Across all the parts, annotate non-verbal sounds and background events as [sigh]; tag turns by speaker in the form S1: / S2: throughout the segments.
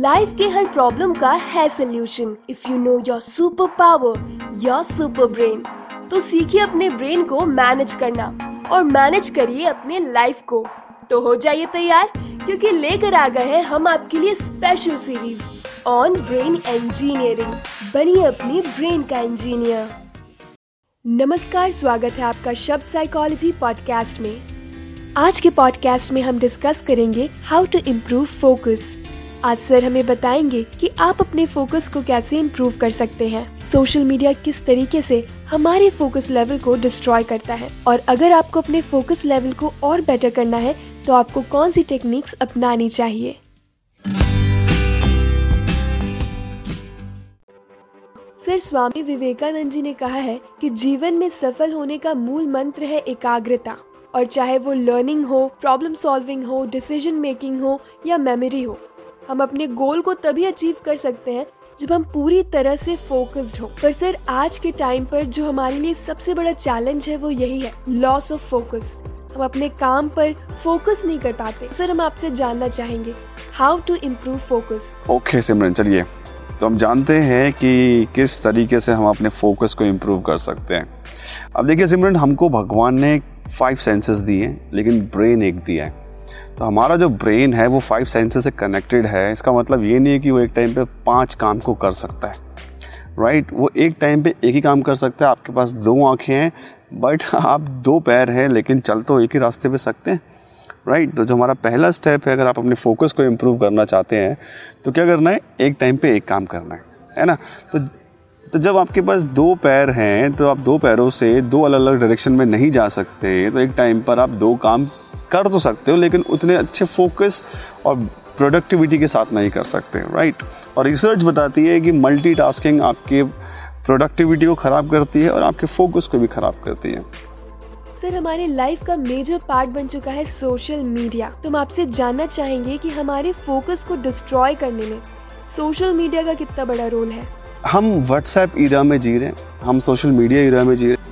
S1: Life के हर problem का है solution if you know your super power your super brain तो सीखिए अपने ब्रेन को मैनेज करना और मैनेज करिए अपने लाइफ को. तो हो जाइए तैयार, क्योंकि लेकर आ गए हैं हम आपके लिए special series on brain engineering बनिए अपने ब्रेन का इंजीनियर नमस्कार, स्वागत है आपका शब्द साइकोलॉजी पॉडकास्ट में. आज के पॉडकास्ट में हम डिस्कस करेंगे हाउ टू इम्प्रूव फोकस आज सर हमें बताएँगे कि आप अपने फोकस को कैसे इम्प्रूव कर सकते हैं। सोशल मीडिया किस तरीके से हमारे फोकस लेवल को डिस्ट्रॉय करता है? और अगर आपको अपने फोकस लेवल को और बेटर करना है तो आपको कौन सी टेक्निक्स अपनानी चाहिए? सर, स्वामी विवेकानंद जी ने कहा है कि जीवन में सफल होने का मूल मंत्र है एकाग्रता। और चाहे वो लर्निंग हो प्रॉब्लम सॉल्विंग हो डिसीज़न मेकिंग हो, या मेमोरी हो हम अपने गोल को तभी अचीव कर सकते हैं जब हम पूरी तरह से फोकस्ड हो। पर सर, आज के टाइम पर जो हमारे लिए सबसे बड़ा चैलेंज है वो यही है लॉस ऑफ़ फोकस हम अपने काम पर फोकस नहीं कर पाते। सर, हम आपसे जानना चाहेंगे how to improve focus
S2: okay Simran चलिए। तो हम जानते हैं कि किस तरीके से हम अपने फोकस को इम्प्रूव कर सकते हैं। अब देखिए सिमरन हमको भगवान ने फाइव सेंसेस दिए, लेकिन ब्रेन एक दिया है। तो हमारा जो ब्रेन है, वो फाइव सेंसेस से कनेक्टेड है। इसका मतलब ये नहीं है कि वो एक टाइम पे पाँच काम को कर सकता है। Right right? वो एक टाइम पे एक ही काम कर सकता है। आपके पास दो आँखें हैं बट [laughs] आप दो पैर हैं, लेकिन चल तो एक ही रास्ते पे सकते हैं। Right right? तो जो हमारा पहला स्टेप है, अगर आप अपने फोकस को इम्प्रूव करना चाहते हैं तो क्या करना है? एक टाइम पे एक काम करना है। है ना? तो तो जब आपके पास दो पैर हैं तो आप दो पैरों से दो अलग अलग डायरेक्शन में नहीं जा सकते तो एक टाइम पर आप दो काम कर तो सकते हो लेकिन उतने अच्छे फोकस और प्रोडक्टिविटी के साथ नहीं कर सकते राइट और रिसर्च बताती है कि मल्टीटास्किंग आपके प्रोडक्टिविटी को ख़राब करती है और आपके फोकस को भी ख़राब करती है।
S1: सर हमारे लाइफ का मेजर पार्ट बन चुका है सोशल मीडिया तो हम आपसे जानना चाहेंगे कि हमारे फोकस को डिस्ट्रॉय करने में सोशल मीडिया का कितना बड़ा रोल है।
S2: हम व्हाट्सएप ईरा में जी रहे हैं। हम सोशल मीडिया ईरा में जी रहे हैं।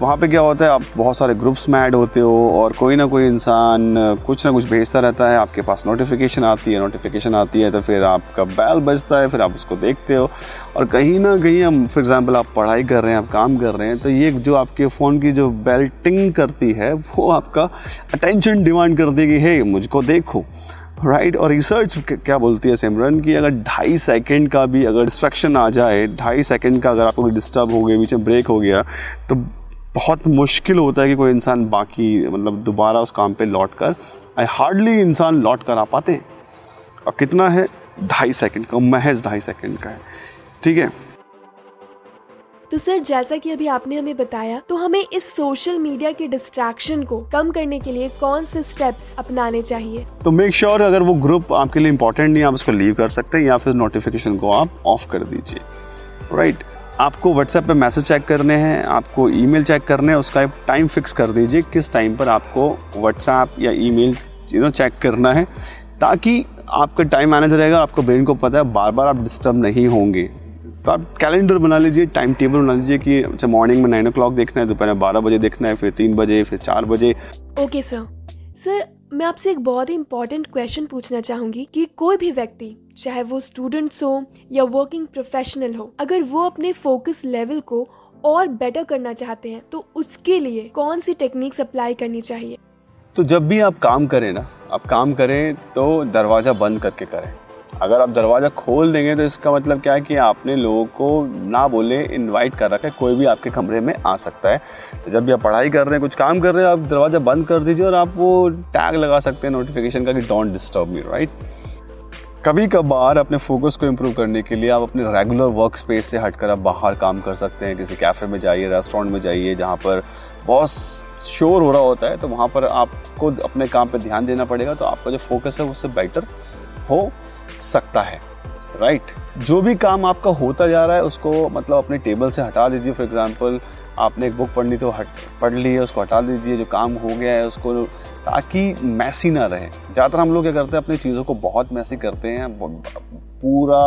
S2: वहाँ पे क्या होता है, आप बहुत सारे ग्रुप्स में ऐड होते हो और कोई ना कोई इंसान कुछ ना कुछ भेजता रहता है, आपके पास नोटिफिकेशन आती है नोटिफिकेशन आती है तो फिर आपका बैल बजता है, फिर आप उसको देखते हो और कहीं ना कहीं हम फॉर एग्जांपल आप पढ़ाई कर रहे हैं, आप काम कर रहे हैं तो ये जो आपके फ़ोन की जो बेल्टिंग करती है, वो आपका अटेंशन डिमांड करती है कि हे मुझको देखो राइट? और रिसर्च क्या बोलती है सिमरन कि अगर ढाई सेकंड का भी अगर डिस्ट्रैक्शन आ जाए, ढाई सेकंड का अगर आपको डिस्टर्ब हो गया, बीच में ब्रेक हो गया तो बहुत मुश्किल होता है कि कोई इंसान बाकी मतलब दोबारा उस काम पे लौट कर आई हार्डली इंसान लौट कर आ पाते हैं। और कितना है? ढाई सेकंड का महज ढाई सेकंड का है। ठीक है?
S1: तो सर जैसा कि अभी आपने हमें बताया तो हमें इस सोशल मीडिया के डिस्ट्रैक्शन को कम करने के लिए कौन से स्टेप्स अपनाने चाहिए?
S2: तो मेक श्योर sure अगर वो ग्रुप आपके लिए इम्पोर्टेंट नहीं आप उसको लीव कर सकते हैं या फिर नोटिफिकेशन को आप ऑफ़ कर दीजिए। Right right? आपको व्हाट्सएप पे मैसेज चेक करने हैं, आपको ईमेल चेक करने हैं, उसका एक टाइम फिक्स कर दीजिए किस टाइम पर आपको व्हाट्सएप या ईमेल यू नो चेक करना है, ताकि आपका टाइम मैनेज रहेगा, आपको ब्रेन को पता है बार बार आप डिस्टर्ब नहीं होंगे। तो आप कैलेंडर बना लीजिए टाइम टेबल बना लीजिए कि अच्छा मॉर्निंग में नाइन ओ देखना है, दोपहर में बारह बजे देखना है, फिर तीन बजे, फिर चार बजे।
S1: ओके सर सर मैं आपसे एक बहुत ही इम्पोर्टेंट क्वेश्चन पूछना चाहूँगी कि कोई भी व्यक्ति, चाहे वो स्टूडेंट्स हो या वर्किंग प्रोफेशनल हो, अगर वो अपने फोकस लेवल को और बेटर करना चाहते हैं तो उसके लिए कौन सी टेक्निक्स अप्लाई करनी चाहिए?
S2: तो जब भी आप काम करें ना, आप काम करें तो दरवाज़ा बंद करके करें। अगर आप दरवाज़ा खोल देंगे तो इसका मतलब क्या है कि आपने लोगों को ना बोले इनवाइट कर रखा है, कोई भी आपके कमरे में आ सकता है। तो जब भी आप पढ़ाई कर रहे हैं, कुछ काम कर रहे हैं, आप दरवाज़ा बंद कर दीजिए और आप वो टैग लगा सकते हैं नोटिफिकेशन का कि डोंट डिस्टर्ब मी राइट कभी कभार अपने फोकस को इम्प्रूव करने के लिए आप अपने रेगुलर वर्क स्पेस से हटकर आप बाहर काम कर सकते हैं। किसी कैफ़े में जाइए रेस्टोरेंट में जाइए, जहाँ पर बहुत शोर हो रहा होता है तो वहाँ पर आपको अपने काम पर ध्यान देना पड़ेगा। तो आपका जो फोकस है, उससे बेटर हो। सकता है राइट right? जो भी काम आपका होता जा रहा है, उसको मतलब अपने टेबल से हटा दीजिए फॉर एग्जांपल आपने एक बुक पढ़ ली तो हट, पढ़ ली है, उसको हटा दीजिए, जो काम हो गया है, उसको ताकि मैसी ना रहे। ज़्यादातर हम लोग क्या करते हैं, अपनी चीज़ों को बहुत मैसी करते हैं पूरा,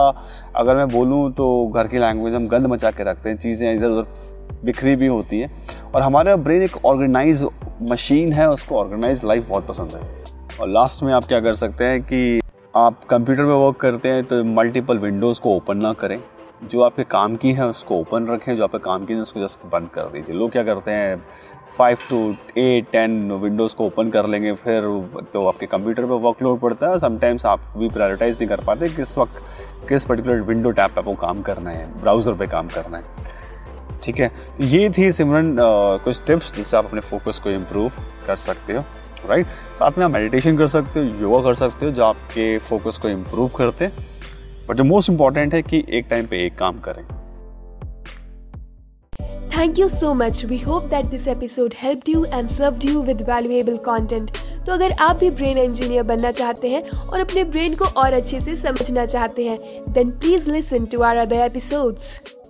S2: अगर मैं बोलूँ तो घर की लैंग्वेज हम गंद मचा के रखते हैं, चीज़ें इधर उधर बिखरी भी होती है। और हमारा ब्रेन एक ऑर्गेनाइज मशीन है, उसको ऑर्गेनाइज लाइफ बहुत पसंद है। और लास्ट में आप क्या कर सकते हैं कि आप कंप्यूटर में वर्क करते हैं तो मल्टीपल विंडोज़ को ओपन ना करें। जो आपके काम की है, उसको ओपन रखें। जो आपके काम की है, उसको जस्ट बंद कर दीजिए। लोग क्या करते हैं five two eight ten windows को ओपन कर लेंगे, फिर तो आपके कंप्यूटर पर वर्कलोड पड़ता है। समटाइम्स आप भी प्रायोरिटाइज नहीं कर पाते किस वक्त, किस पर्टिकुलर विंडो टैप पे आपको काम करना है ब्राउज़र पे काम करना है। ठीक है? ये थी सिमरन कुछ टिप्स जिससे आप अपने फोकस को इम्प्रूव कर सकते हो। राइट साथ में आप मेडिटेशन कर सकते हो योगा कर सकते हो, जो आपके फोकस को इम्प्रूव करते हैं बट जो मोस्ट इंपॉर्टेंट है कि एक टाइम पे एक काम करें
S1: Thank you so much. We hope that this episode helped you and served you with valuable content. तो अगर आप भी ब्रेन इंजीनियर बनना चाहते हैं और अपने ब्रेन को और अच्छे से समझना चाहते हैं then please listen to our other episodes